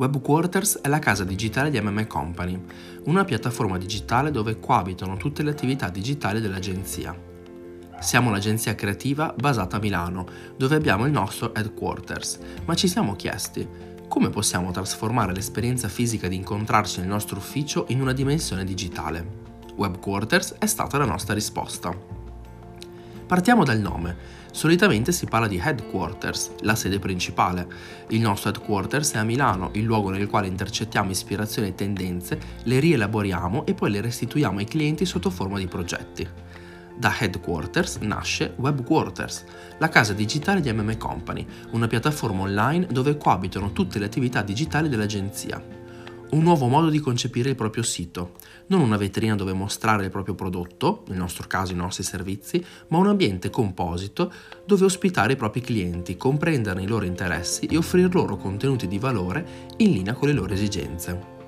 WebQuarters è la casa digitale di MM Company, una piattaforma digitale dove coabitano tutte le attività digitali dell'agenzia. Siamo un'agenzia creativa basata a Milano, dove abbiamo il nostro headquarters, ma ci siamo chiesti come possiamo trasformare l'esperienza fisica di incontrarci nel nostro ufficio in una dimensione digitale. WebQuarters è stata la nostra risposta. Partiamo dal nome. Solitamente si parla di headquarters, la sede principale. Il nostro headquarters è a Milano, il luogo nel quale intercettiamo ispirazioni e tendenze, le rielaboriamo e poi le restituiamo ai clienti sotto forma di progetti. Da Headquarters nasce WebQuarters, la casa digitale di MM Company, una piattaforma online dove coabitano tutte le attività digitali dell'agenzia un nuovo modo di concepire il proprio sito, non una vetrina dove mostrare il proprio prodotto, nel nostro caso i nostri servizi, ma un ambiente composito dove ospitare i propri clienti, comprenderne i loro interessi e offrire loro contenuti di valore in linea con le loro esigenze.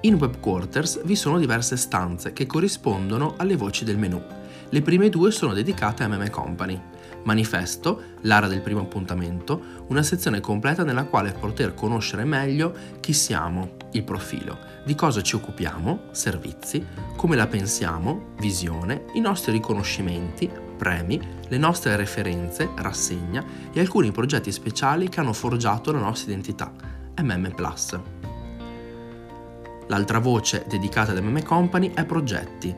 In WebQuarters vi sono diverse stanze che corrispondono alle voci del menu. Le prime due sono dedicate a MM Company, Manifesto, l'area del primo appuntamento, una sezione completa nella quale poter conoscere meglio chi siamo, il profilo, di cosa ci occupiamo, servizi, come la pensiamo, visione, i nostri riconoscimenti, premi, le nostre referenze, rassegna e alcuni progetti speciali che hanno forgiato la nostra identità, MM. L'altra voce dedicata ad MM Company è progetti,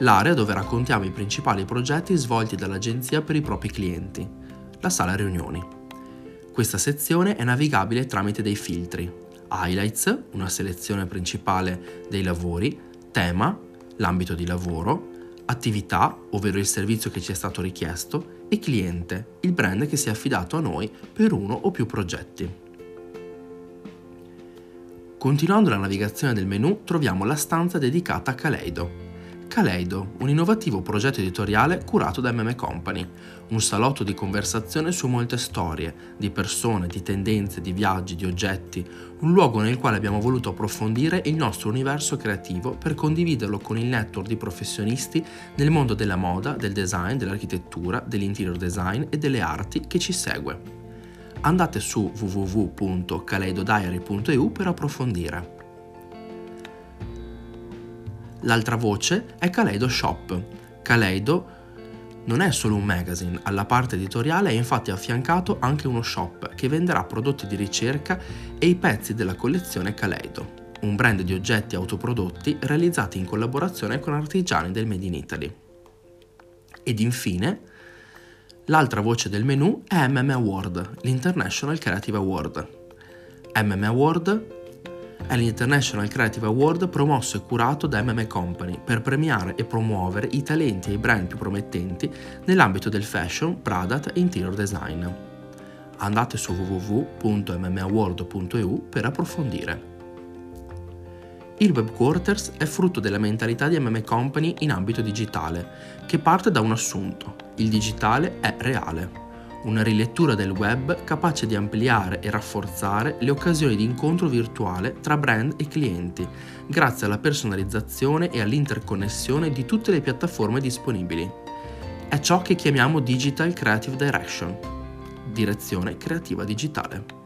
l'area dove raccontiamo i principali progetti svolti dall'agenzia per i propri clienti, la sala riunioni. Questa sezione è navigabile tramite dei filtri, highlights, una selezione principale dei lavori, tema, l'ambito di lavoro, attività, ovvero il servizio che ci è stato richiesto, e cliente, il brand che si è affidato a noi per uno o più progetti. Continuando la navigazione del menu troviamo la stanza dedicata a Kaleido, Kaleido, un innovativo progetto editoriale curato da MM Company, un salotto di conversazione su molte storie, di persone, di tendenze, di viaggi, di oggetti, un luogo nel quale abbiamo voluto approfondire il nostro universo creativo per condividerlo con il network di professionisti nel mondo della moda, del design, dell'architettura, dell'interior design e delle arti che ci segue. Andate su www.kaleidodiary.eu per approfondire. L'altra voce è Kaleido Shop. Kaleido non è solo un magazine, alla parte editoriale è infatti affiancato anche uno shop che venderà prodotti di ricerca e i pezzi della collezione Kaleido, un brand di oggetti autoprodotti realizzati in collaborazione con artigiani del Made in Italy. Ed infine, l'altra voce del menu è MM Award, l'International Creative Award. MM Award è l'International Creative Award promosso e curato da MM Company per premiare e promuovere i talenti e i brand più promettenti nell'ambito del fashion, product e interior design. Andate su www.mmaward.eu per approfondire. Il WebQuarters è frutto della mentalità di MM Company in ambito digitale, che parte da un assunto, il digitale è reale una rilettura del web capace di ampliare e rafforzare le occasioni di incontro virtuale tra brand e clienti, grazie alla personalizzazione e all'interconnessione di tutte le piattaforme disponibili. È ciò che chiamiamo Digital Creative Direction, direzione creativa digitale.